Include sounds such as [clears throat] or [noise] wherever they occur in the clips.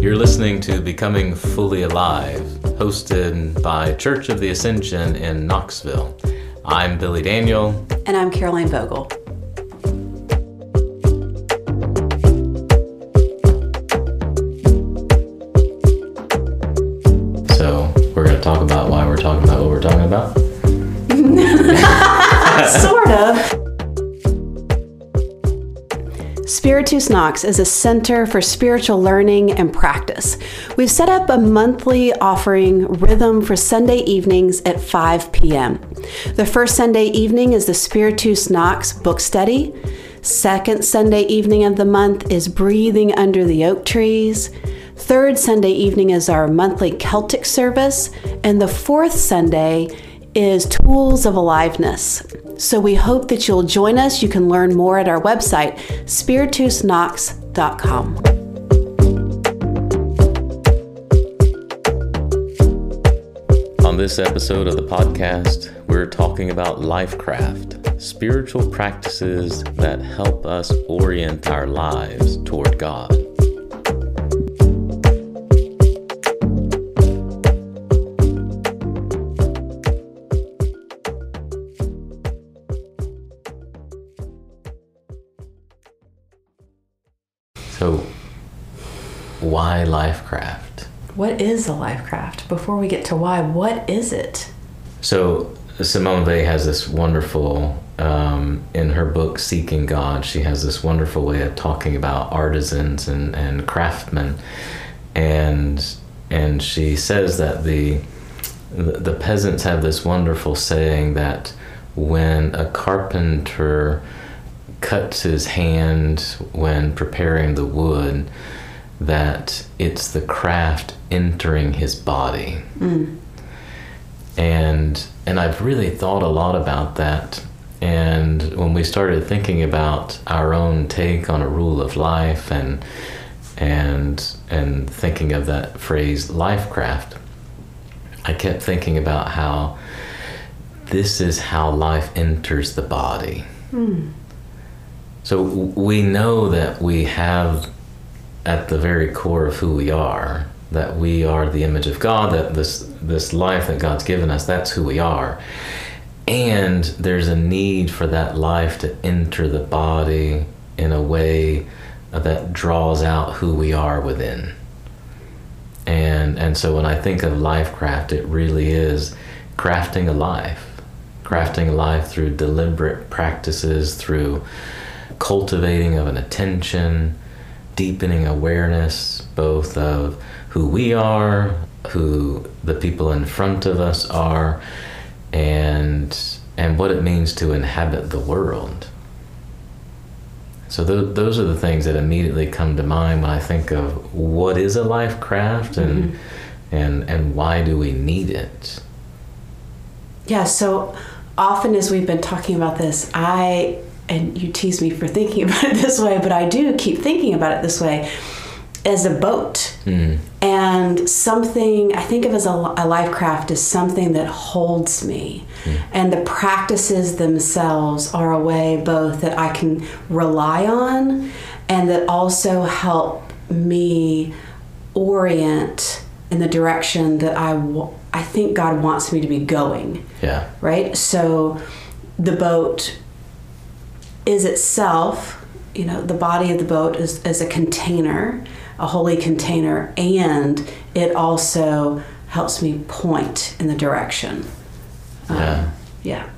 You're listening to Becoming Fully Alive, hosted by Church of the Ascension in Knoxville. I'm Billy Daniel. And I'm Caroline Vogel. Spiritus Knox is a center for spiritual learning and practice. We've set up a monthly offering rhythm for Sunday evenings at 5 p.m. The first Sunday evening is the Spiritus Knox book study. Second Sunday evening of the month is Breathing Under the Oak Trees. Third Sunday evening is our monthly Celtic service. And the fourth Sunday is Tools of Aliveness. So we hope that you'll join us. You can learn more at our website, spiritusknox.com. On this episode of the podcast, we're talking about lifecraft, spiritual practices that help us orient our lives toward God. So, why lifecraft? What is a lifecraft? Before we get to why, what is it? So Simone Weil has this wonderful um, in her book Seeking God. She has this wonderful way of talking about artisans and, and craftsmen, and and she says that the the peasants have this wonderful saying that when a carpenter cuts his hand when preparing the wood, that it's the craft entering his body. Mm. And and I've really thought a lot about that. And when we started thinking about our own take on a rule of life and and and thinking of that phrase lifecraft, I kept thinking about how this is how life enters the body. Mm. So we know that we have at the very core of who we are that we are the image of God that this this life that God's given us that's who we are. And there's a need for that life to enter the body in a way that draws out who we are within. And and so when I think of lifecraft it really is crafting a life. Crafting a life through deliberate practices through cultivating of an attention, deepening awareness both of who we are, who the people in front of us are, and and what it means to inhabit the world. So th- those are the things that immediately come to mind when I think of what is a life craft and mm-hmm. and and why do we need it? Yeah, so often as we've been talking about this, I and you tease me for thinking [laughs] about it this way, but I do keep thinking about it this way as a boat. Mm. And something I think of as a, a life craft is something that holds me. Mm. And the practices themselves are a way both that I can rely on and that also help me orient in the direction that I, I think God wants me to be going. Yeah. Right? So the boat is itself, you know, the body of the boat is, is a container, a holy container, and it also helps me point in the direction. Yeah. Um, yeah.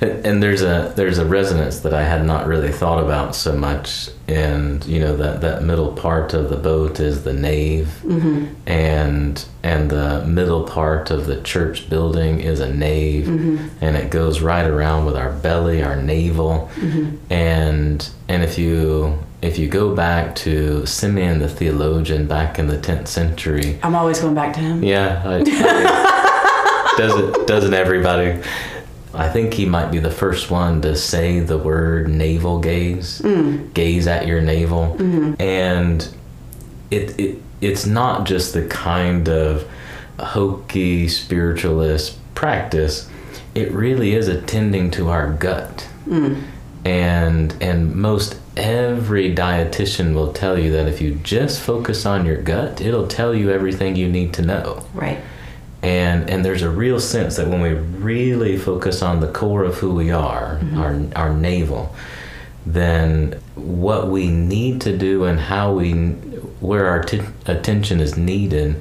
And, there's a there's a resonance that I had not really thought about so much, and you know that that middle part of the boat is the nave, mm-hmm. and and the middle part of the church building is a nave, mm-hmm. and it goes right around with our belly, our navel, mm-hmm. and and if you if you go back to Simeon the theologian back in the 10th century, I'm always going back to him. Yeah, I, I, [laughs] doesn't doesn't everybody? I think he might be the first one to say the word navel gaze, mm. gaze at your navel, mm-hmm. and it, it it's not just the kind of hokey spiritualist practice. It really is attending to our gut. Mm. and and most every dietitian will tell you that if you just focus on your gut, it'll tell you everything you need to know. Right. And and there's a real sense that when we really focus on the core of who we are, mm-hmm. our our navel, then what we need to do and how we where our t- attention is needed,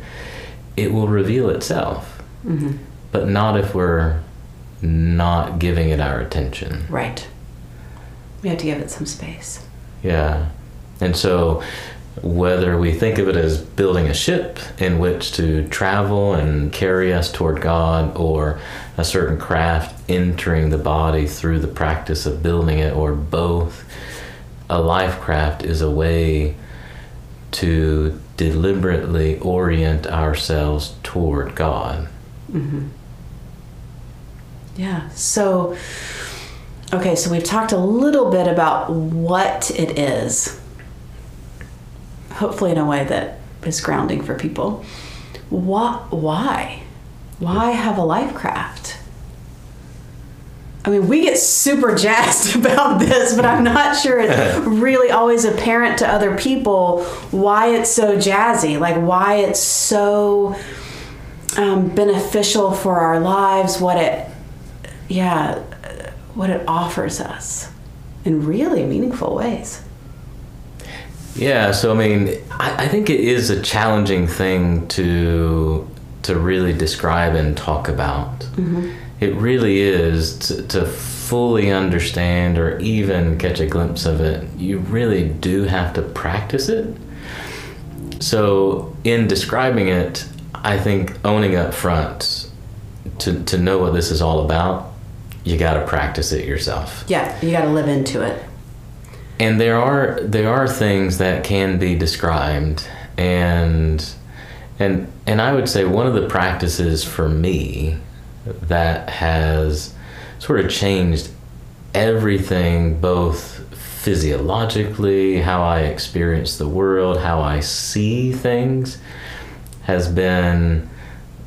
it will reveal itself. Mm-hmm. But not if we're not giving it our attention. Right. We have to give it some space. Yeah. And so, whether we think of it as building a ship in which to travel and carry us toward God, or a certain craft entering the body through the practice of building it, or both, a life craft is a way to deliberately orient ourselves toward God. Mm-hmm. Yeah. So, okay, so we've talked a little bit about what it is, hopefully in a way that is grounding for people. Why? Why? Why have a life craft? I mean, we get super jazzed [laughs] about this, but I'm not sure it's [laughs] really always apparent to other people why it's so jazzy, like why it's so um, beneficial for our lives, what it, yeah, what it offers us in really meaningful ways. Yeah, so I mean, I, I think it is a challenging thing to to really describe and talk about. Mm-hmm. It really is to, to fully understand or even catch a glimpse of it. You really do have to practice it. So, in describing it, I think owning up front to to know what this is all about, you got to practice it yourself Yeah, you got to live into it. And there are there are things that can be described and and and I would say one of the practices for me that has sort of changed everything both physiologically how I experience the world how I see things has been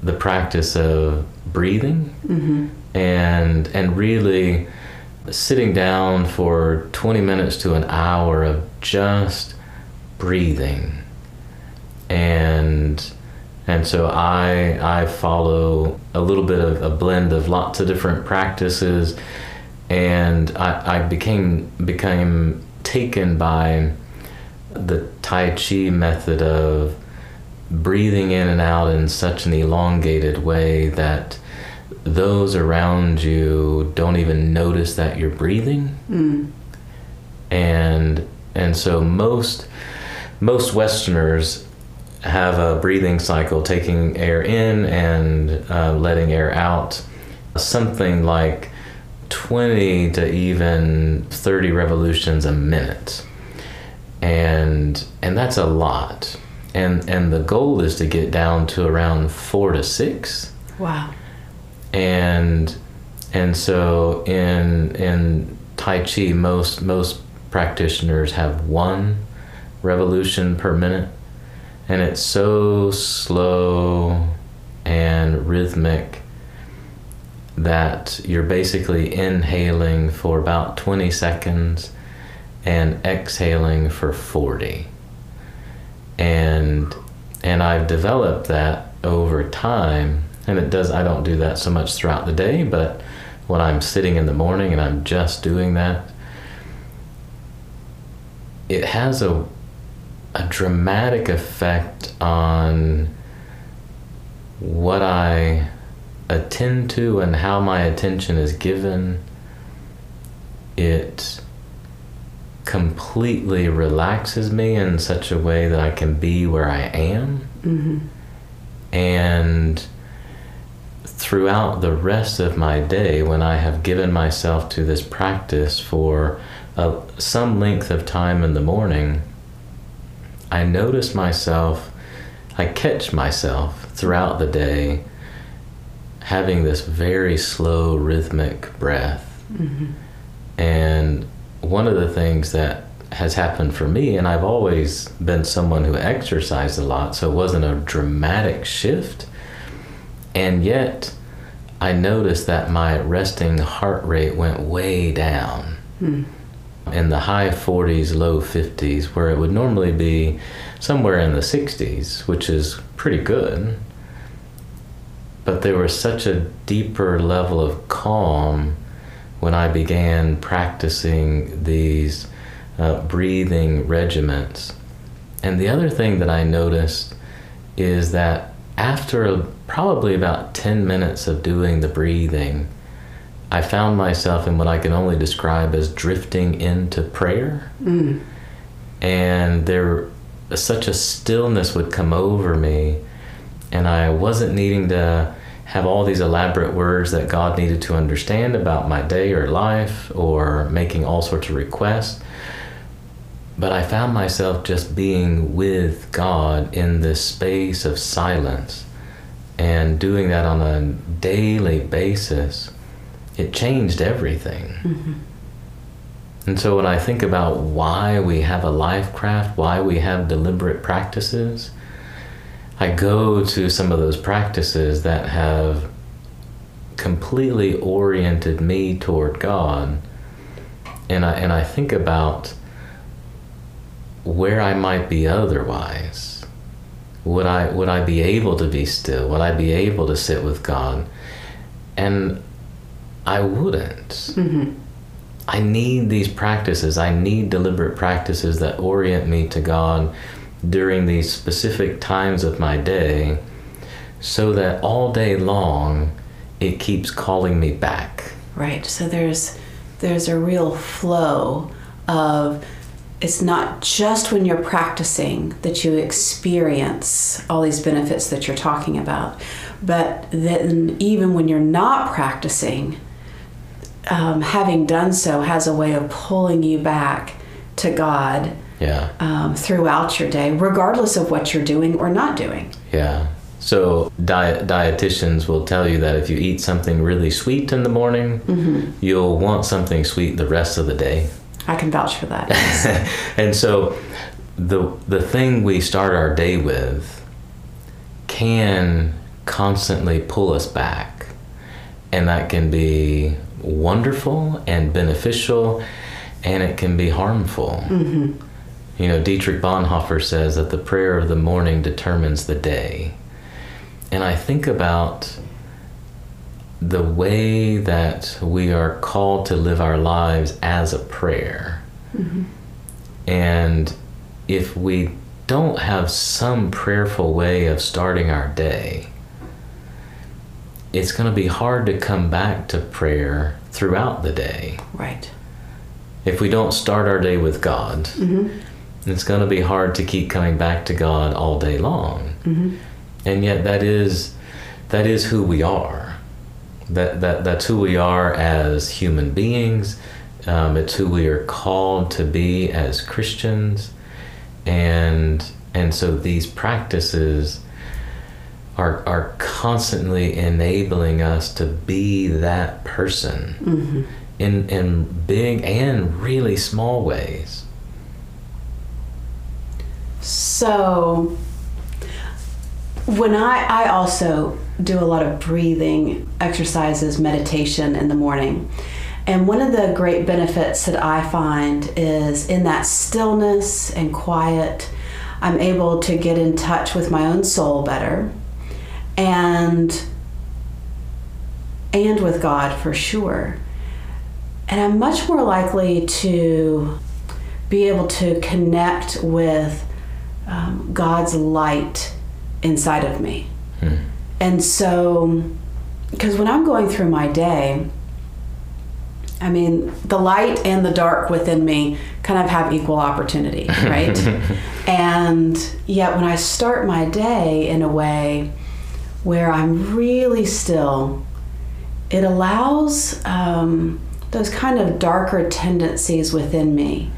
the practice of breathing mm-hmm. and and really sitting down for 20 minutes to an hour of just breathing. And and so I I follow a little bit of a blend of lots of different practices. And I, I became became taken by the Tai Chi method of breathing in and out in such an elongated way that those around you don't even notice that you're breathing. And and so most most westerners have a breathing cycle taking air in and uh, letting air out. Something like 20 to even 30 revolutions a minute. And and that's a lot. And and the goal is to get down to around 4 to 6 Wow. And and so in in tai chi most most practitioners have one revolution per minute. And it's so slow and rhythmic that you're basically inhaling for about 20 seconds and exhaling for 40 and and I've developed that over time and it does I don't do that so much throughout the day but when I'm sitting in the morning and I'm just doing that it has a a dramatic effect on what I attend to and how my attention is given. It completely relaxes me in such a way that I can be where I am. Mm-hmm. And throughout the rest of my day, when I have given myself to this practice for uh, some length of time in the morning, I notice myself, I catch myself throughout the day having this very slow, rhythmic breath. And one of the things that has happened for me, and I've always been someone who exercised a lot, so it wasn't a dramatic shift. And yet, I noticed that my resting heart rate went way down. in the high 40s, low 50s, where it would normally be somewhere in the 60s, which is pretty good. But there was such a deeper level of calm when I began practicing these uh, breathing regiments. And the other thing that I noticed is that after a, probably about 10 minutes of doing the breathing, I found myself in what I can only describe as drifting into prayer. Mm. And there, such a stillness would come over me, and I wasn't needing to have all these elaborate words that God needed to understand about my day or life or making all sorts of requests. But I found myself just being with God in this space of silence and doing that on a daily basis. It changed everything. Mm-hmm. And so when I think about why we have a life craft, why we have deliberate practices, I go to some of those practices that have completely oriented me toward God. And I and I think about where I might be otherwise. Would I would I be able to be still? Would I be able to sit with God? And I wouldn't. Mm-hmm. I need these practices. I need deliberate practices that orient me to God during these specific times of my day so that all day long it keeps calling me back. Right. So there's there's a real flow of it's not just when you're practicing that you experience all these benefits that you're talking about, but then even when you're not practicing, um, having done so has a way of pulling you back to God Yeah. um, throughout your day, regardless of what you're doing or not doing. Yeah. So diet dietitians will tell you that if you eat something really sweet in the morning, you'll want something sweet the rest of the day. I can vouch for that. [laughs] and so the the thing we start our day with can constantly pull us back. And that can be wonderful and beneficial and it can be harmful. Mm-hmm. You know, Dietrich Bonhoeffer says that the prayer of the morning determines the day. And I think about the way that we are called to live our lives as a prayer. And if we don't have some prayerful way of starting our day, it's going to be hard to come back to prayer throughout the day. right. If we don't start our day with God, Mm-hmm. it's going to be hard to keep coming back to God all day long. Mm-hmm. And yet that is that is who we are. That that that's who we are as human beings. Um, it's who we are called to be as Christians, and and so these practices are are constantly enabling us to be that person Mm-hmm. in in big and really small ways. So when I I also do a lot of breathing exercises, meditation in the morning. And one of the great benefits that I find is in that stillness and quiet, I'm able to get in touch with my own soul better and and with God for sure. And I'm much more likely to be able to connect with um, God's light inside of me. Hmm. And so, because when I'm going through my day, I mean, the light and the dark within me kind of have equal opportunity, [laughs] right? and yet, when I start my day in a way where I'm really still, it allows um, those kind of darker tendencies within me.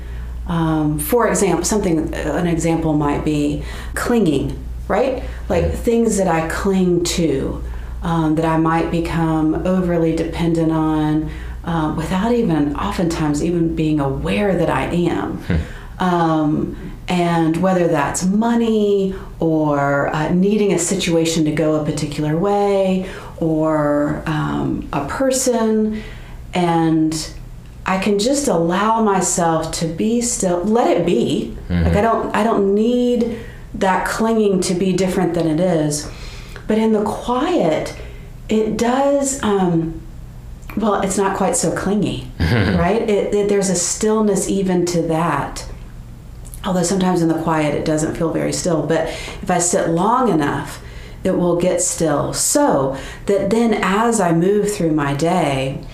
Um, for example, something, an example might be clinging, right? Like things that I cling to, um, that I might become overly dependent on um, without even, oftentimes, even being aware that I am. Um, and whether that's money or uh, needing a situation to go a particular way or um, a person. And I can just allow myself to be still, let it be. Like I don't I don't need that clinging to be different than it is. But in the quiet, it does um well, it's not quite so clingy, [laughs] right? It, it, there's a stillness even to that. Although sometimes in the quiet it doesn't feel very still, but if I sit long enough, it will get still. So that then as I move through my day,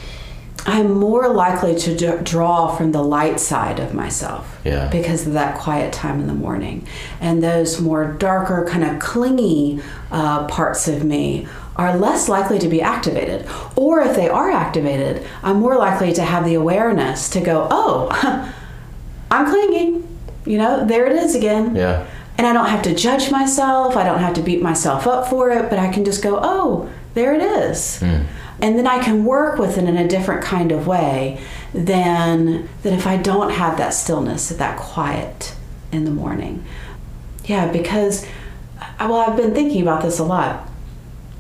I'm more likely to d- draw from the light side of myself Yeah. because of that quiet time in the morning. And those more darker, kind of clingy uh, parts of me are less likely to be activated. Or if they are activated, I'm more likely to have the awareness to go, oh, [laughs] I'm clinging. You know, there it is again. Yeah. And I don't have to judge myself. I don't have to beat myself up for it, but I can just go, oh, there it is. And then I can work with it in a different kind of way than than if I don't have that stillness, that quiet in the morning. Yeah, because I- well, I've been thinking about this a lot.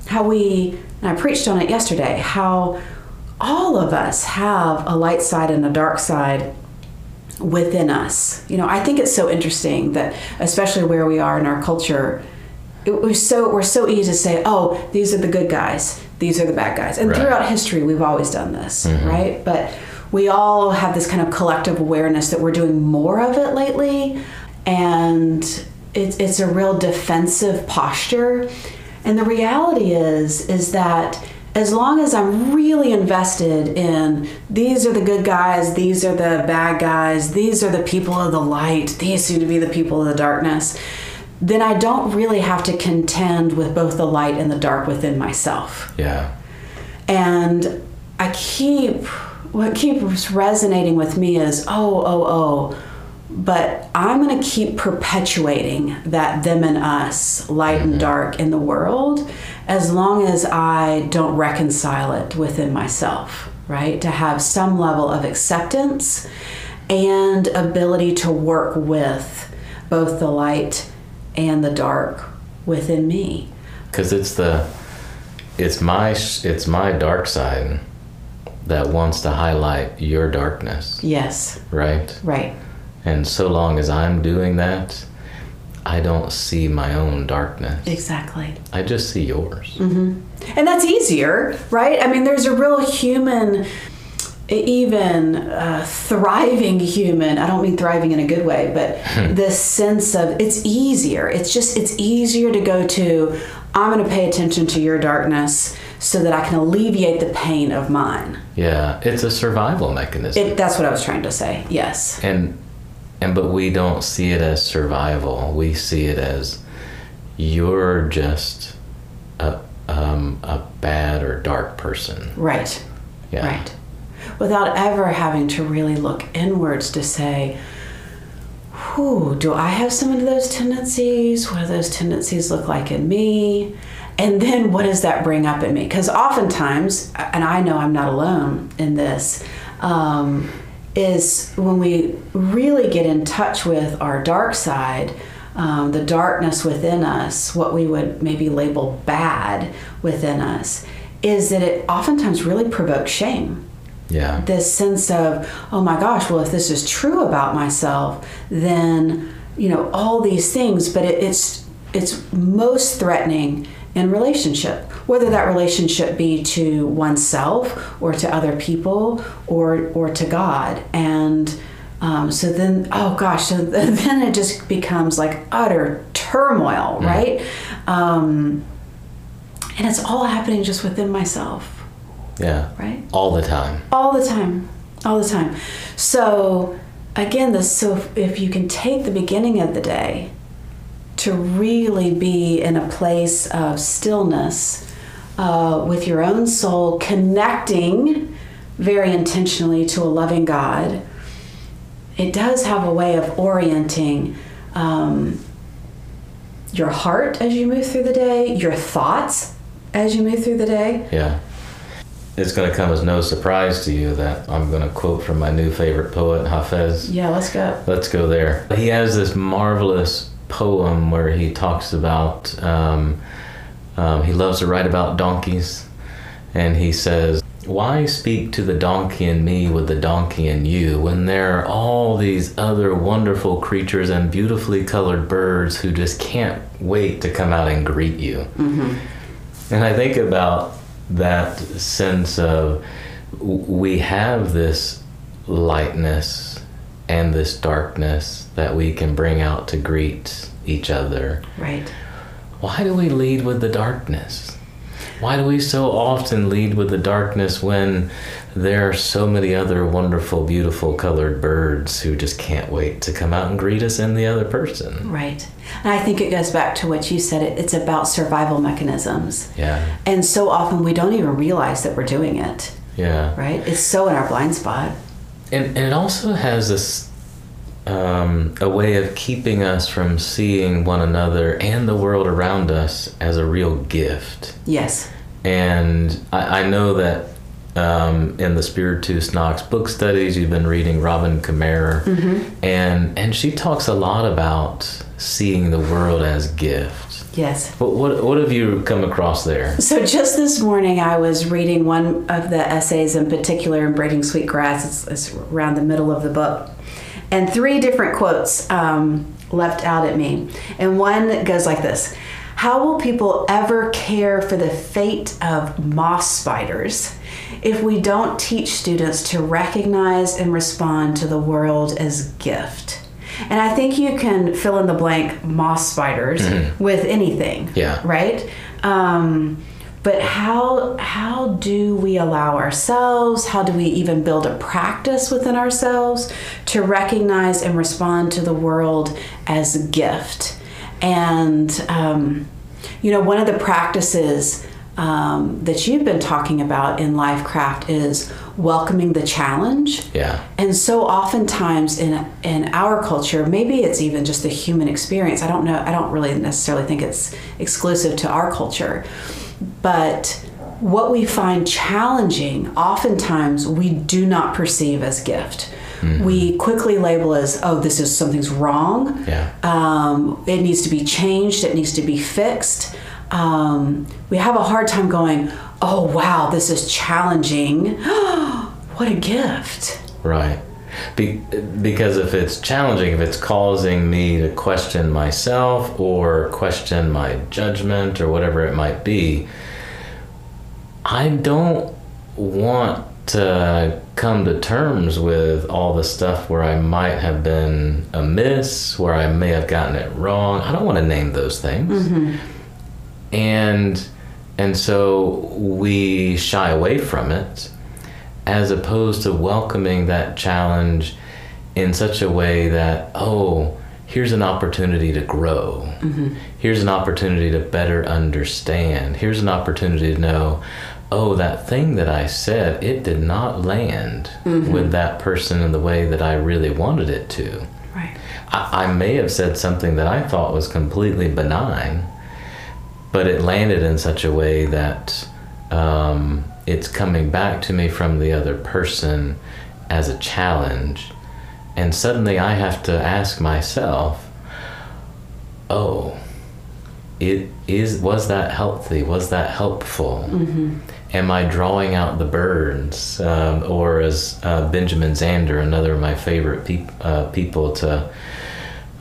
How we and I preached on it yesterday. How all of us have a light side and a dark side within us. You know, I think it's so interesting that, especially where we are in our culture, it was so we're so easy to say, "Oh, these are the good guys, these are the bad guys," and Right. throughout history, we've always done this, mm-hmm. right? But we all have this kind of collective awareness that we're doing more of it lately, and it's it's a real defensive posture. And the reality is, is that as long as I'm really invested in these are the good guys, these are the bad guys, these are the people of the light, these seem to be the people of the darkness, then I don't really have to contend with both the light and the dark within myself. Yeah. And I keep, what keeps resonating with me is, oh, oh, oh, but I'm going to keep perpetuating that them and us, light and mm-hmm. dark in the world, as long as I don't reconcile it within myself, right? To have some level of acceptance and ability to work with both the light and the dark within me. because it's the it's my it's my dark side that wants to highlight your darkness Yes, right right. and so long as i'm doing that i don't see my own darkness Exactly. i just see yours mm-hmm. And that's easier, right? I mean, there's a real human, even uh, thriving human. I don't mean thriving in a good way, but this sense of it's easier. It's just, it's easier to go to, I'm going to pay attention to your darkness so that I can alleviate the pain of mine. yeah it's a survival mechanism It, that's what I was trying to say. Yes. and and but we don't see it as survival we see it as you're just a um, a bad or dark person Right. yeah Right. Without ever having to really look inwards to say, whew, do I have some of those tendencies? What do those tendencies look like in me? And then what does that bring up in me? Because oftentimes, and I know I'm not alone in this, um, is when we really get in touch with our dark side, um, the darkness within us, what we would maybe label bad within us, is that it oftentimes really provokes shame yeah. This sense of oh my gosh well if this is true about myself then you know all these things but it, it's it's most threatening in relationship whether that relationship be to oneself or to other people or or to god. And um, so then oh gosh so [laughs] then it just becomes like utter turmoil right? Um, and it's all happening just within myself yeah. Right? All the time. All the time. All the time. So again this so if, if you can take the beginning of the day to really be in a place of stillness uh, with your own soul connecting very intentionally to a loving god it does have a way of orienting um, your heart as you move through the day your thoughts as you move through the day. Yeah. It's going to come as no surprise to you that I'm going to quote from my new favorite poet, Hafez. yeah let's go Let's go there. He has this marvelous poem where he talks about um, um, he loves to write about donkeys, and he says, why speak to the donkey in me with the donkey in you when there are all these other wonderful creatures and beautifully colored birds who just can't wait to come out and greet you? Mm-hmm. And I think about that sense of we have this lightness and this darkness that we can bring out to greet each other. Right. Why do we lead with the darkness? Why do we so often lead with the darkness when there are so many other wonderful, beautiful colored birds who just can't wait to come out and greet us and the other person? Right. And I think it goes back to what you said it, it's about survival mechanisms. Yeah. And so often we don't even realize that we're doing it. Yeah. Right? It's so in our blind spot. And, and it also has this um, a way of keeping us from seeing one another and the world around us as a real gift. Yes. And I, I know that um, in the Spiritus Knox book studies, you've been reading Robin Kimmerer, Mm-hmm. and and she talks a lot about seeing the world as gift. Yes. What, what what have you come across there? So just this morning, I was reading one of the essays in particular in Braiding Sweetgrass. It's, it's around the middle of the book. And three different quotes um, leapt out at me. And one goes like this How will people ever care for the fate of moss spiders if we don't teach students to recognize and respond to the world as gift? And I think you can fill in the blank moss spiders with anything. Yeah. Right? Um, but how how do we allow ourselves how do we even build a practice within ourselves to recognize and respond to the world as a gift and um, you know one of the practices um, that you've been talking about in lifecraft is welcoming the challenge Yeah. and so oftentimes in in our culture, maybe it's even just the human experience. I don't know. I don't really necessarily think it's exclusive to our culture. But what we find challenging, oftentimes we do not perceive as gift. We quickly label as, oh, this is something's wrong. Yeah. Um, it needs to be changed. It needs to be fixed. Um, we have a hard time going, oh, wow, this is challenging. [gasps] what a gift. Right. Be, because if it's challenging, if it's causing me to question myself or question my judgment or whatever it might be, I don't want to come to terms with all the stuff where I might have been amiss, where I may have gotten it wrong. I don't want to name those things. And and so we shy away from it as opposed to welcoming that challenge in such a way that oh here's an opportunity to grow. Mm-hmm. Here's an opportunity to better understand. Here's an opportunity to know oh that thing that i said it did not land mm-hmm. with that person in the way that i really wanted it to. Right. I, I may have said something that i thought was completely benign but it landed in such a way that um, it's coming back to me from the other person as a challenge. And suddenly I have to ask myself, oh, it is was that healthy? Was that helpful? Am I drawing out the birds? Um, or as uh, Benjamin Zander, another of my favorite peop- uh, people to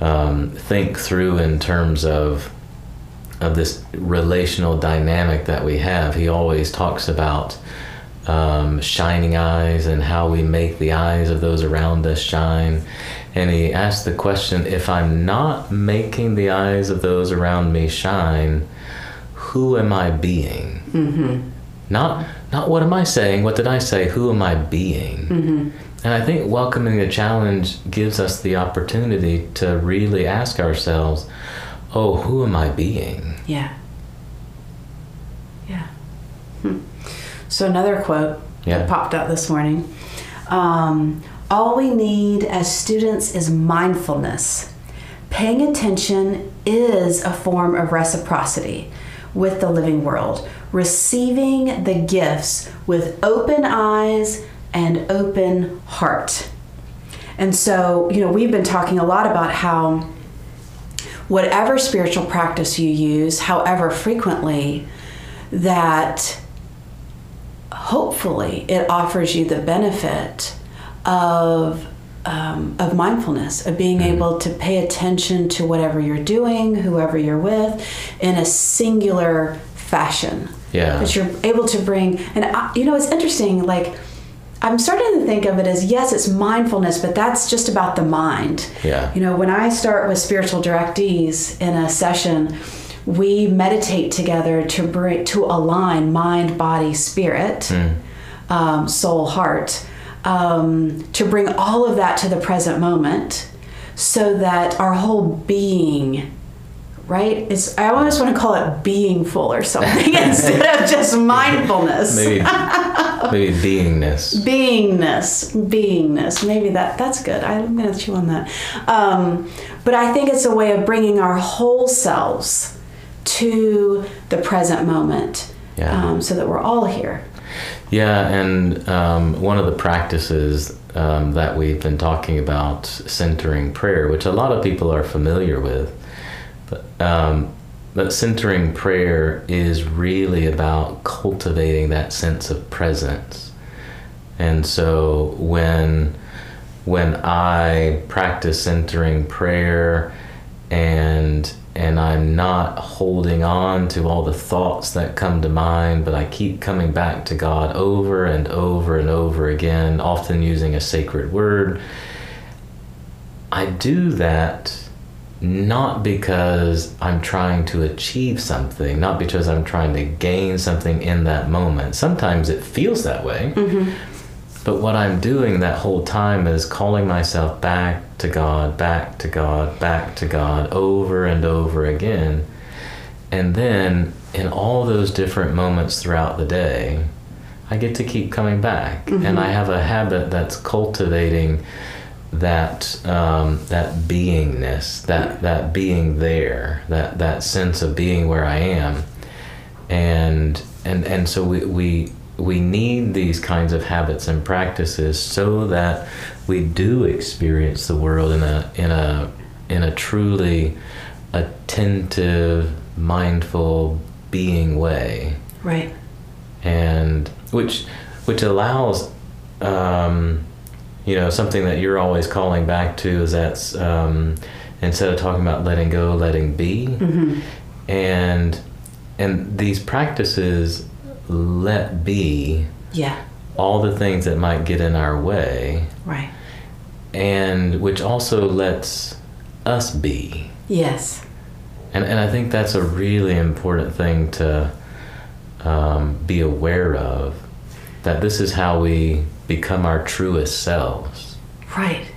um, think through in terms of of this relational dynamic that we have. He always talks about um, shining eyes and how we make the eyes of those around us shine. And he asks the question if I'm not making the eyes of those around me shine, who am I being? Mm-hmm. Not, not what am I saying, what did I say, who am I being? And I think welcoming the challenge gives us the opportunity to really ask ourselves, oh, who am I being? Yeah. Yeah. Hmm. So another quote Yeah. that popped out this morning. Um, all we need as students is mindfulness. Paying attention is a form of reciprocity with the living world. Receiving the gifts with open eyes and open heart. And so, you know, we've been talking a lot about how whatever spiritual practice you use, however frequently, that hopefully it offers you the benefit of um, of mindfulness, of being Mm-hmm. able to pay attention to whatever you're doing, whoever you're with, in a singular fashion. Yeah. That you're able to bring, and I, you know, it's interesting. Like, I'm starting to think of it as yes, it's mindfulness, but that's just about the mind. Yeah. You know, when I start with spiritual directees in a session, we meditate together to bring to align mind, body, spirit, um, soul, heart, um, to bring all of that to the present moment, so that our whole being. Right? It's I almost want to call it being full or something [laughs] instead of just [laughs] mindfulness Maybe [laughs] maybe beingness. beingness. Beingness. Maybe that that's good. I'm gonna chew on that. Um, but i think it's a way of bringing our whole selves to the present moment Yeah. um, so that we're all here. Yeah, and um, one of the practices um, that we've been talking about, centering prayer, which a lot of people are familiar with, but, um, but centering prayer is really about cultivating that sense of presence. And so when when I practice centering prayer and and I'm not holding on to all the thoughts that come to mind, but I keep coming back to God over and over and over again, often using a sacred word. I do that not because I'm trying to achieve something, not because I'm trying to gain something in that moment. Sometimes it feels that way. Mm-hmm. But what I'm doing that whole time is calling myself back to God, back to God, back to God over and over again. And then in all those different moments throughout the day, I get to keep coming back. Mm-hmm. And I have a habit that's cultivating that um, that beingness, that that being there, that that sense of being where I am, and and and so we we we need these kinds of habits and practices so that we do experience the world in a in a in a truly attentive, mindful, being way. Right. And which which allows um, you know something that you're always calling back to is that um, instead of talking about letting go letting be. And and these practices let be yeah. all the things that might get in our way. Right. And which also lets us be. Yes. And, and I think that's a really important thing to um, be aware of. That this is how we become our truest selves. right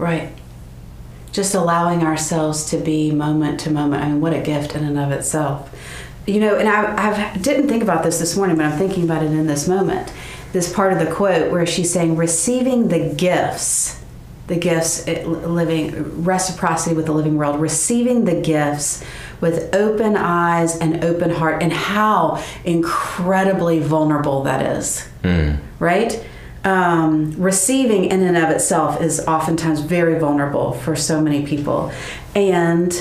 right. Just allowing ourselves to be moment to moment. I mean what a gift in and of itself. You know and i i didn't think about this this morning but i'm thinking about it in this moment. This part of the quote where she's saying receiving the gifts the gifts eh, living reciprocity with the living world receiving the gifts with open eyes and open heart and how incredibly vulnerable that is. Hmm. Right um, receiving in and of itself is oftentimes very vulnerable for so many people. And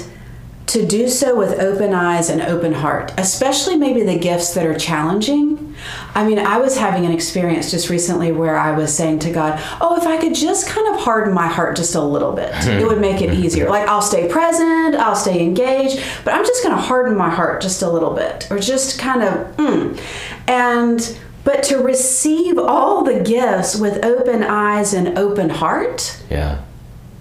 to do so with open eyes and open heart especially maybe the gifts that are challenging. I mean i was having an experience just recently where i was saying to god oh if i could just kind of harden my heart just a little bit [laughs] it would make it easier. Like i'll stay present i'll stay engaged but i'm just going to harden my heart just a little bit or just kind of mm. and but to receive all the gifts with open eyes and open heart Yeah.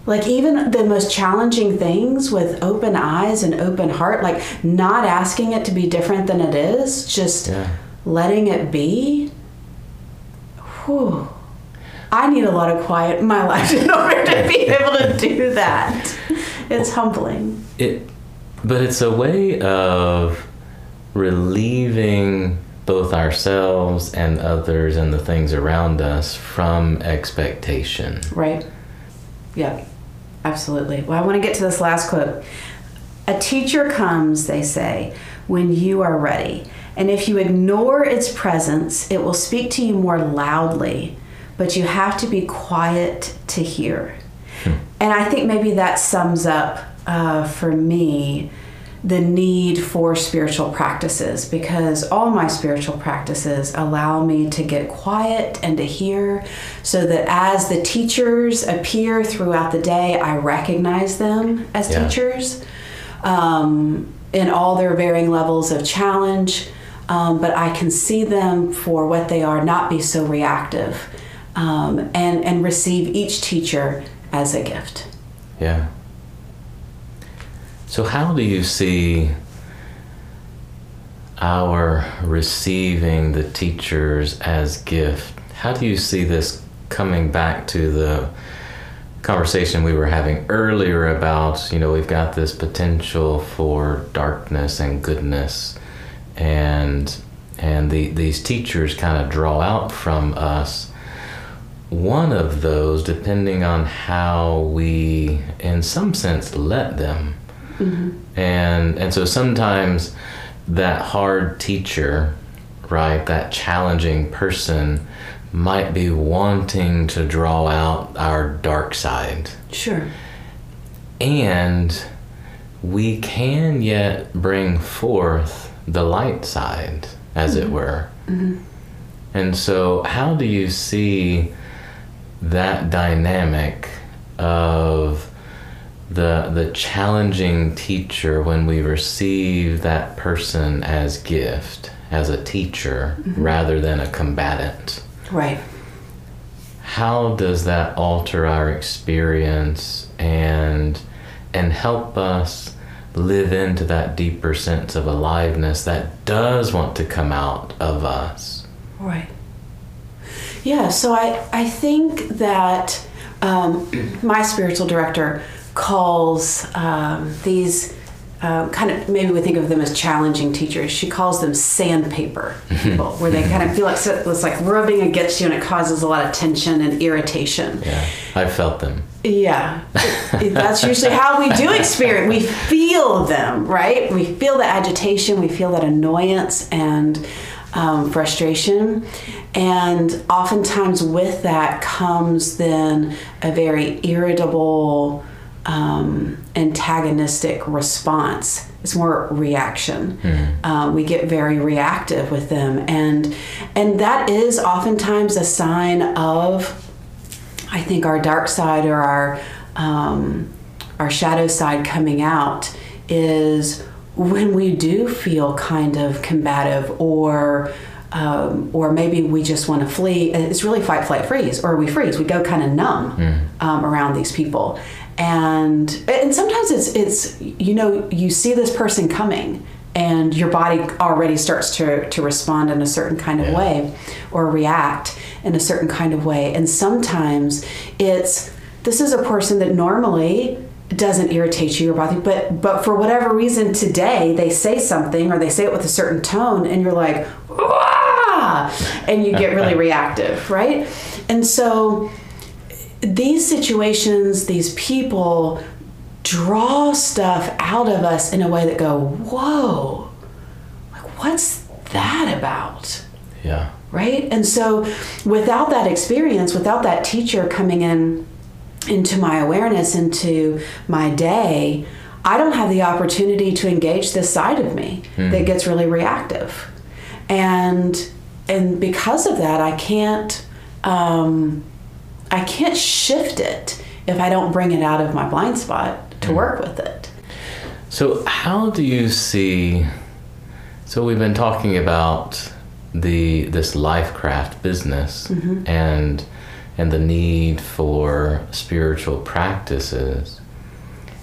like even the most challenging things with open eyes and open heart like not asking it to be different than it is just Yeah. letting it be whew. i need a lot of quiet in my [laughs] life in order to be [laughs] able to do that it's humbling It, but it's a way of relieving both ourselves and others and the things around us from expectation. right. Yep absolutely. Well i want to get to this last quote. A teacher comes they say when you are ready and if you ignore its presence it will speak to you more loudly but you have to be quiet to hear. And i think maybe that sums up uh, for me the need for spiritual practices because all my spiritual practices allow me to get quiet and to hear so that as the teachers appear throughout the day, I recognize them as Yeah. teachers um, in all their varying levels of challenge. Um, but I can see them for what they are, not be so reactive, um, and, and receive each teacher as a gift. Yeah. So, how do you see our receiving the teachers as gift? How do you see this coming back to the conversation we were having earlier about, you know, we've got this potential for darkness and goodness and and the, these teachers kind of draw out from us one of those depending on how we in some sense let them Mm-hmm. and and so sometimes that hard teacher right that challenging person might be wanting to draw out our dark side. Sure. and we can yet bring forth the light side as it mm-hmm. were. Mm-hmm. And so how do you see that dynamic of the the challenging teacher when we receive that person as gift as a teacher rather than a combatant Right. how does that alter our experience and and help us live into that deeper sense of aliveness that does want to come out of us Right. Yeah, so I, I think that um, [clears throat] my spiritual director calls um, these uh, kind of maybe we think of them as challenging teachers. She calls them sandpaper people, where they kind of feel like so- it's like rubbing against you and it causes a lot of tension and irritation. yeah i've felt them Yeah, [laughs] that's usually how we do experience. We feel them, right? We feel the agitation, we feel that annoyance and um, frustration, and oftentimes with that comes then a very irritable, um, antagonistic response. It's more reaction. Uh, we get very reactive with them, and and that is oftentimes a sign of I think our dark side or our um, our shadow side coming out is when we do feel kind of combative or um, or maybe we just want to flee. It's really fight, flight, freeze, or we freeze. We go kind of numb um, around these people, and and sometimes it's it's you know you see this person coming. And your body already starts to, to respond in a certain kind of Yeah. way or react in a certain kind of way. And sometimes it's this is a person that normally doesn't irritate you or bother you, but but for whatever reason today they say something or they say it with a certain tone and you're like, ah, and you get really [laughs] reactive, right? And so these situations, these people draw stuff out of us in a way that go, whoa, like what's that about? yeah. Right? And so without that experience without that teacher coming in into my awareness into my day i don't have the opportunity to engage this side of me that gets really reactive. And and because of that i can't um, i can't shift it if i don't bring it out of my blind spot to work with it So, how do you see? So, we've been talking about the this lifecraft business and and the need for spiritual practices.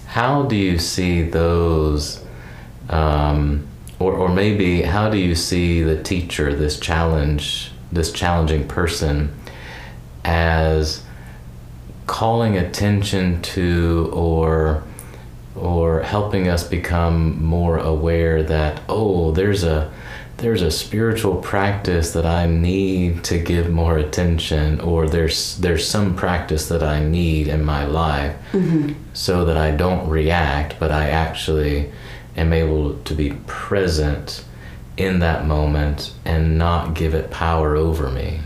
How do you see those, um, or or maybe how do you see the teacher, this challenge, this challenging person, as calling attention to or or helping us become more aware that oh there's a there's a spiritual practice that I need to give more attention or there's there's some practice that I need in my life mm-hmm. so that I don't react but I actually am able to be present in that moment and not give it power over me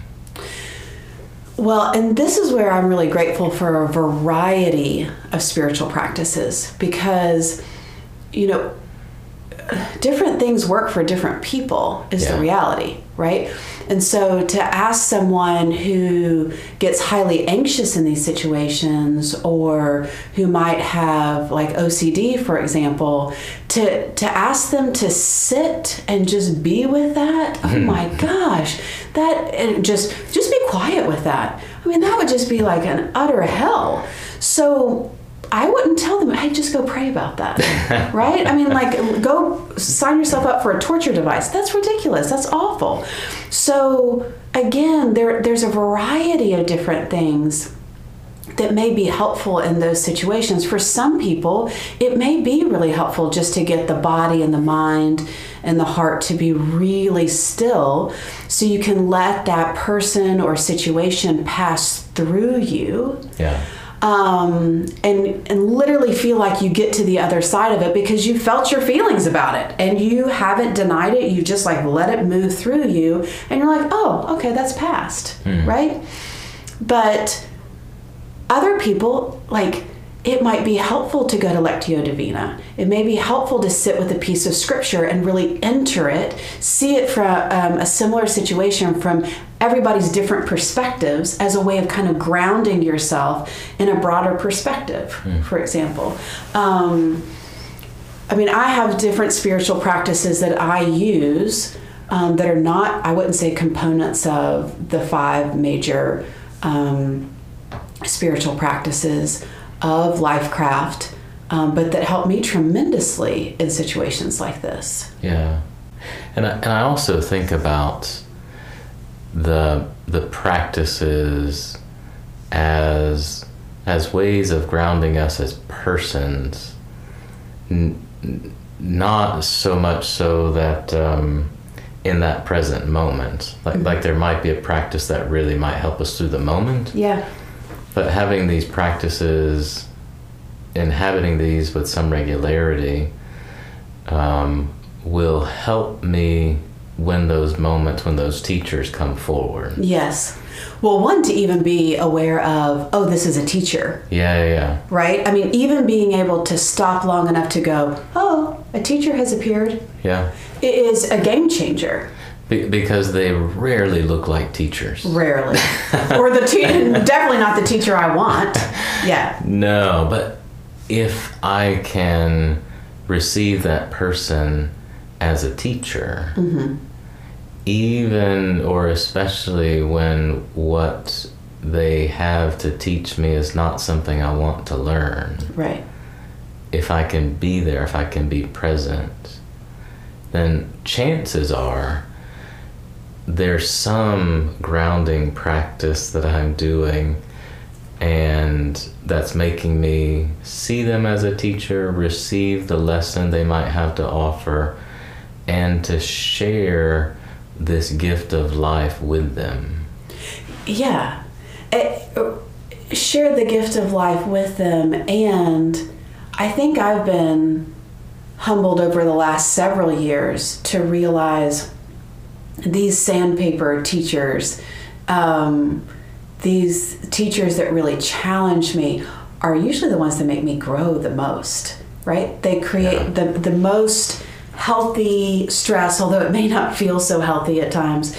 Well, and this is where I'm really grateful for a variety of spiritual practices because, you know, different things work for different people is Yeah. the reality, right? And so to ask someone who gets highly anxious in these situations or who might have like OCD for example, to to ask them to sit and just be with that, oh hmm. my gosh, that and just just be quiet with that. I mean, that would just be like an utter hell. So I wouldn't tell them, hey, just go pray about that. [laughs] right? I mean, like, go sign yourself up for a torture device. That's ridiculous. That's awful. So, again, there, there's a variety of different things that may be helpful in those situations. For some people, it may be really helpful just to get the body and the mind and the heart to be really still so you can let that person or situation pass through you Yeah. Um, and and literally feel like you get to the other side of it because you felt your feelings about it and you haven't denied it. You just like let it move through you, and you're like, oh, okay, that's past, right? But other people like it might be helpful to go to Lectio Divina. It may be helpful to sit with a piece of scripture and really enter it, see it from um, a similar situation from everybody's different perspectives as a way of kind of grounding yourself in a broader perspective, for example. Um, I mean, I have different spiritual practices that I use um, that are not, I wouldn't say components of the five major um, spiritual practices of Lifecraft, um, but that helped me tremendously in situations like this. Yeah, and I, and I also think about the the practices as as ways of grounding us as persons, n- not so much so that um, in that present moment, like like there might be a practice that really might help us through the moment, Yeah. But having these practices, inhabiting these with some regularity, um, will help me when those moments, when those teachers come forward. Yes. Well, one, to even be aware of, oh, this is a teacher, Yeah, yeah, yeah. right? I mean, even being able to stop long enough to go, oh, a teacher has appeared, yeah. it is a game changer. Be- because they rarely look like teachers. Rarely. [laughs] or the te- definitely not the teacher I want. Yeah. No, but if I can receive that person as a teacher, mm-hmm. even or especially when what they have to teach me is not something I want to learn, Right. if I can be there, if I can be present, then chances are there's some grounding practice that I'm doing and that's making me see them as a teacher, receive the lesson they might have to offer, and to share this gift of life with them. Yeah. Eh, uh, share the gift of life with them. And I think I've been humbled over the last several years to realize these sandpaper teachers, um, these teachers that really challenge me, are usually the ones that make me grow the most, right? They create the, the most healthy stress, although it may not feel so healthy at times,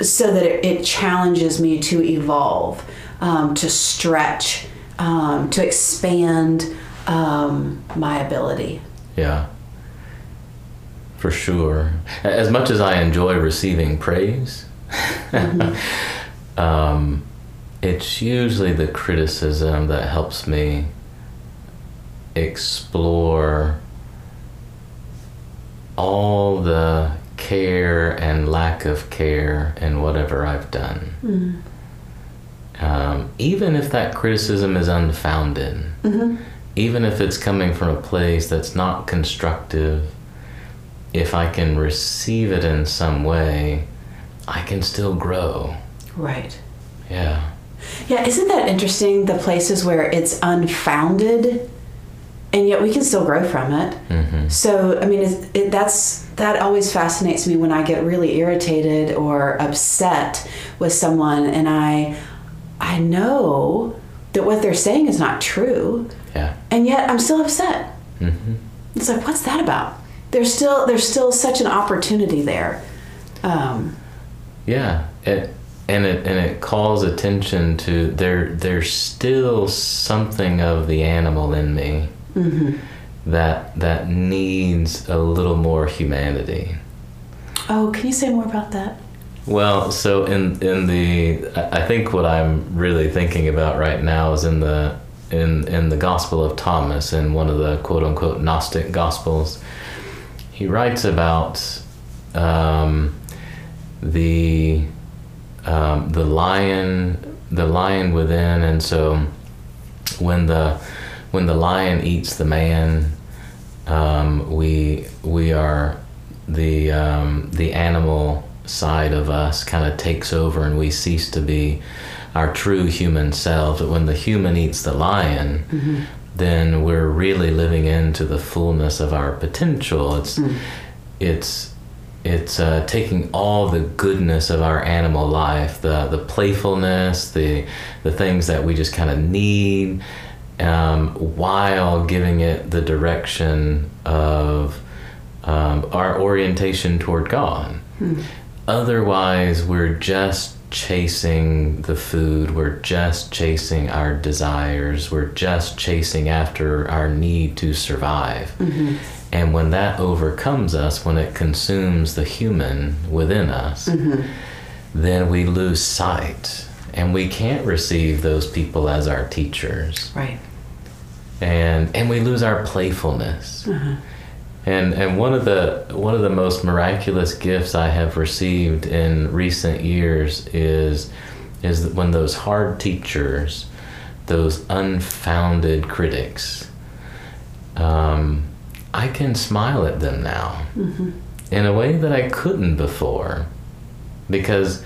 so that it, it challenges me to evolve, um, to stretch, um, to expand um, my ability. Yeah. For sure. As much as I enjoy receiving praise, [laughs] um, it's usually the criticism that helps me explore all the care and lack of care in whatever I've done. Um, even if that criticism is unfounded, even if it's coming from a place that's not constructive, if I can receive it in some way, I can still grow. Right. Yeah. Yeah, isn't that interesting? The places where it's unfounded, and yet we can still grow from it. hmm So, I mean, it, that's that always fascinates me when I get really irritated or upset with someone, and I, I know that what they're saying is not true, Yeah. and yet I'm still upset. Mm-hmm. It's like, what's that about? There's still there's still such an opportunity there. Um, Yeah, it, and it and it calls attention to there. There's still something of the animal in me that that needs a little more humanity. oh, can you say more about that? Well, so in in the I I think what I'm really thinking about right now is in the in in the Gospel of Thomas in one of the quote unquote Gnostic Gospels. He writes about um, the um, the lion the lion within, and so when the when the lion eats the man, um, we we are the um, the animal side of us kind of takes over, and we cease to be our true human selves. But when the human eats the lion, then we're really living into the fullness of our potential. It's it's it's uh, taking all the goodness of our animal life, the the playfulness, the the things that we just kind of need, um, while giving it the direction of um, our orientation toward God. Otherwise, we're just chasing the food, we're just chasing our desires, we're just chasing after our need to survive. Mm-hmm. And when that overcomes us, when it consumes the human within us, mm-hmm. then we lose sight. And we can't receive those people as our teachers Right. and and we lose our playfulness. Uh-huh. And and one of the one of the most miraculous gifts I have received in recent years is is that when those hard teachers, those unfounded critics, um, I can smile at them now in a way that I couldn't before, because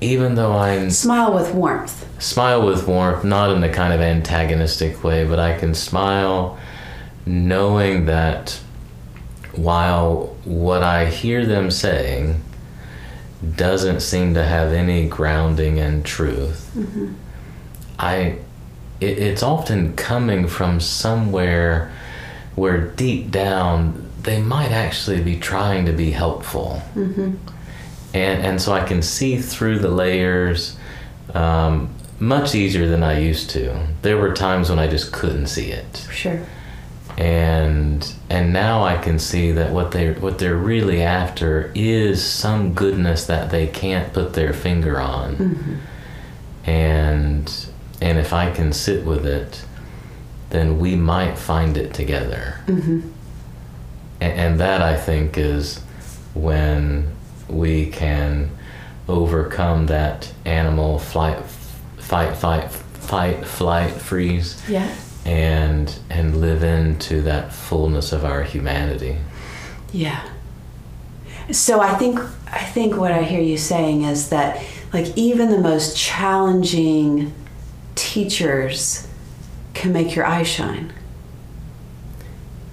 even though I'm Smile with warmth. smile with warmth, not in a kind of antagonistic way, but I can smile knowing that while what I hear them saying doesn't seem to have any grounding in truth, I it, it's often coming from somewhere where deep down they might actually be trying to be helpful and and so I can see through the layers um, much easier than I used to. There were times when I just couldn't see it, Sure. And and now I can see that what they what they're really after is some goodness that they can't put their finger on, mm-hmm. and and if I can sit with it, then we might find it together. Mm-hmm. And, and that I think is when we can overcome that animal flight, fight, fight, fight, flight, freeze, Yeah. And and live into that fullness of our humanity. Yeah. So I think I think what I hear you saying is that like even the most challenging teachers can make your eyes shine.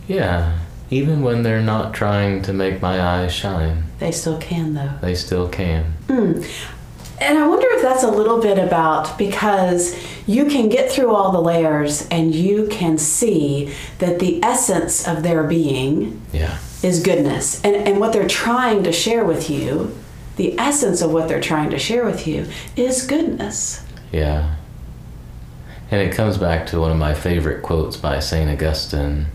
Yeah, even when they're not trying to make my eyes shine, They still can though. they still can. Hmm. And I wonder if that's a little bit about because you can get through all the layers and you can see that the essence of their being Yeah, is goodness. And, and what they're trying to share with you, the essence of what they're trying to share with you, is goodness. yeah. And it comes back to one of my favorite quotes by St. Augustine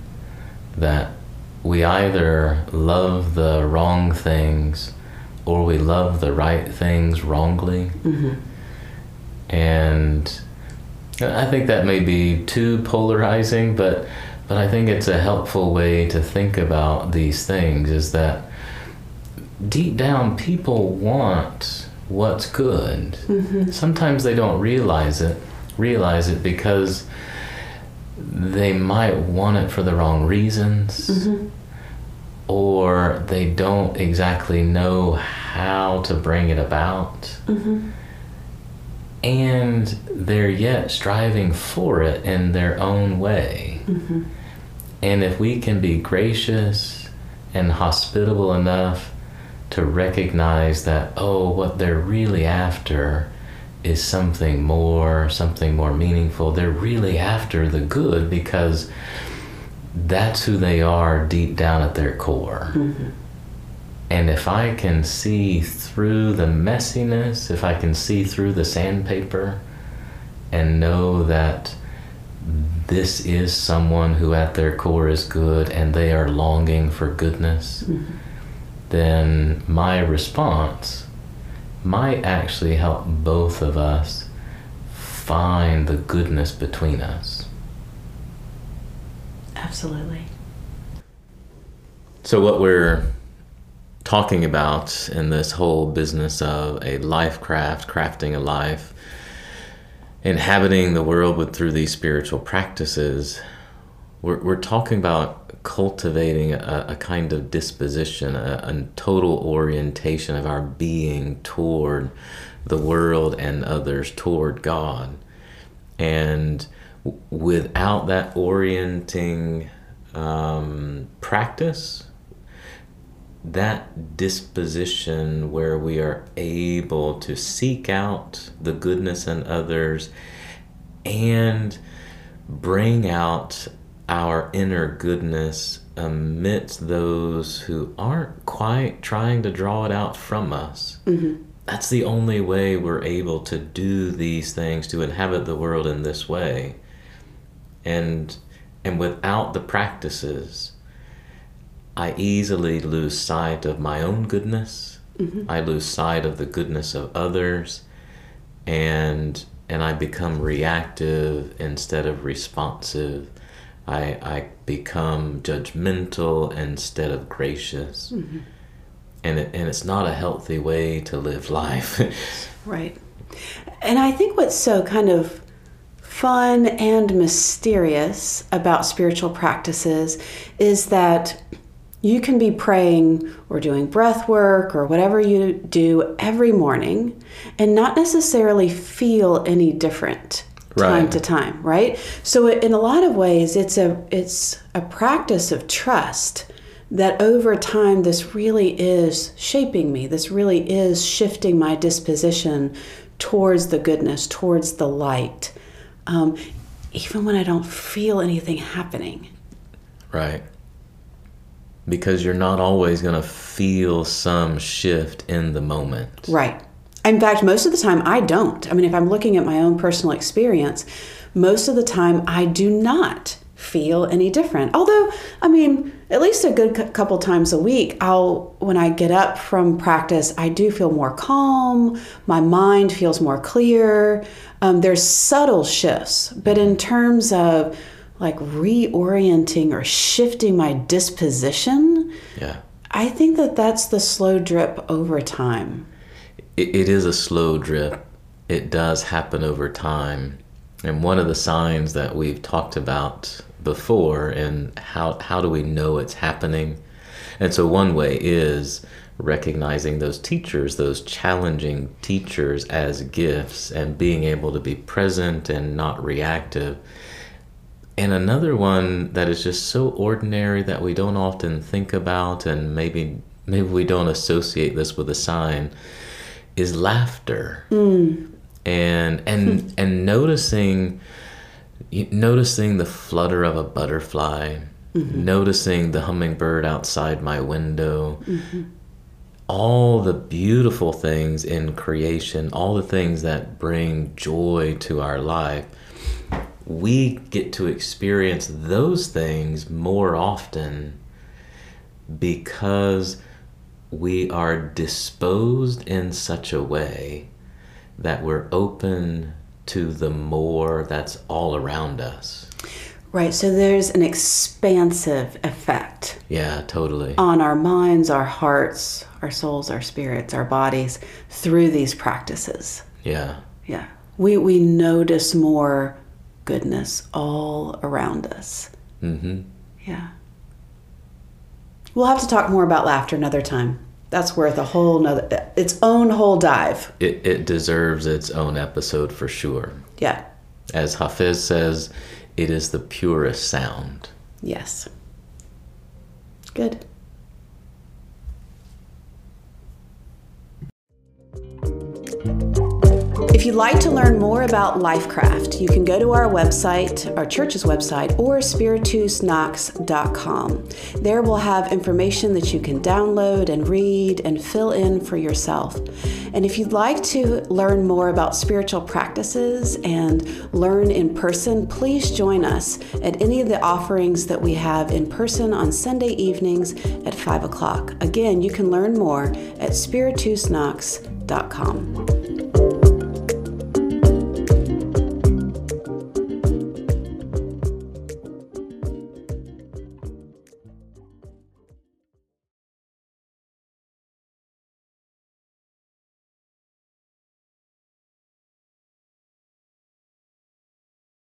that we either love the wrong things or we love the right things wrongly. Mm-hmm. And I think that may be too polarizing, but but I think it's a helpful way to think about these things is that deep down people want what's good. Mm-hmm. Sometimes they don't realize it, realize it because they might want it for the wrong reasons mm-hmm. Or they don't exactly know how to bring it about. Mm-hmm. And they're yet striving for it in their own way. Mm-hmm. And if we can be gracious and hospitable enough to recognize that oh what they're really after is something more something more meaningful they're really after the good because that's who they are deep down at their core. Mm-hmm. And if I can see through the messiness, if I can see through the sandpaper and know that this is someone who at their core is good and they are longing for goodness, Mm-hmm. then my response might actually help both of us find the goodness between us. Absolutely. So, what we're talking about in this whole business of a life craft, crafting a life, inhabiting the world with through these spiritual practices, we're, we're talking about cultivating a, a kind of disposition, a, a total orientation of our being toward the world and others, toward God. And without that orienting um, practice, that disposition where we are able to seek out the goodness in others and bring out our inner goodness amidst those who aren't quite trying to draw it out from us. That's the only way we're able to do these things, to inhabit the world in this way. And and without the practices, I easily lose sight of my own goodness. Mm-hmm. I lose sight of the goodness of others and and I become reactive instead of responsive. I I become judgmental instead of gracious. Mm-hmm. And it, and it's not a healthy way to live life. [laughs] Right. And I think what's so kind of fun and mysterious about spiritual practices is that you can be praying or doing breath work or whatever you do every morning and not necessarily feel any different time Right. to time, right? So in a lot of ways it's a it's a practice of trust that over time this really is shaping me. This really is shifting my disposition towards the goodness, towards the light. Um, even when I don't feel anything happening. Right. Because you're not always going to feel some shift in the moment. Right. In fact, most of the time I don't. I mean, if I'm looking at my own personal experience, most of the time I do not feel any different. Although, I mean, at least a good cou- couple times a week, I'll when I get up from practice, I do feel more calm. My mind feels more clear. Um, there's subtle shifts, but in terms of like reorienting or shifting my disposition, Yeah. I think that that's the slow drip over time. It, it is a slow drip. It does happen over time. And one of the signs that we've talked about before and how how do we know it's happening? And so one way is recognizing those teachers, those challenging teachers as gifts and being able to be present and not reactive. And another one that is just so ordinary that we don't often think about and maybe maybe we don't associate this with a sign is laughter. Hmm. And and [laughs] and noticing noticing the flutter of a butterfly, mm-hmm. noticing the hummingbird outside my window. Mm-hmm. All the beautiful things in creation, all the things that bring joy to our life we get to experience those things more often because we are disposed in such a way that we're open to the more that's all around us. Right, so there's an expansive effect Yeah, totally. on our minds, our hearts, our souls, our spirits, our bodies through these practices. Yeah. Yeah. We we notice more goodness all around us. Mhm. Yeah. We'll have to talk more about laughter another time. That's worth a whole nother its own whole dive. It it deserves its own episode for sure. Yeah. As Hafiz says, it is the purest sound. Yes. Good. If you'd like to learn more about Lifecraft, you can go to our website, our church's website, or spiritusknox.com. There we'll have information that you can download and read and fill in for yourself. And if you'd like to learn more about spiritual practices and learn in person, please join us at any of the offerings that we have in person on Sunday evenings at 5 o'clock. Again, you can learn more at spiritusknox.com.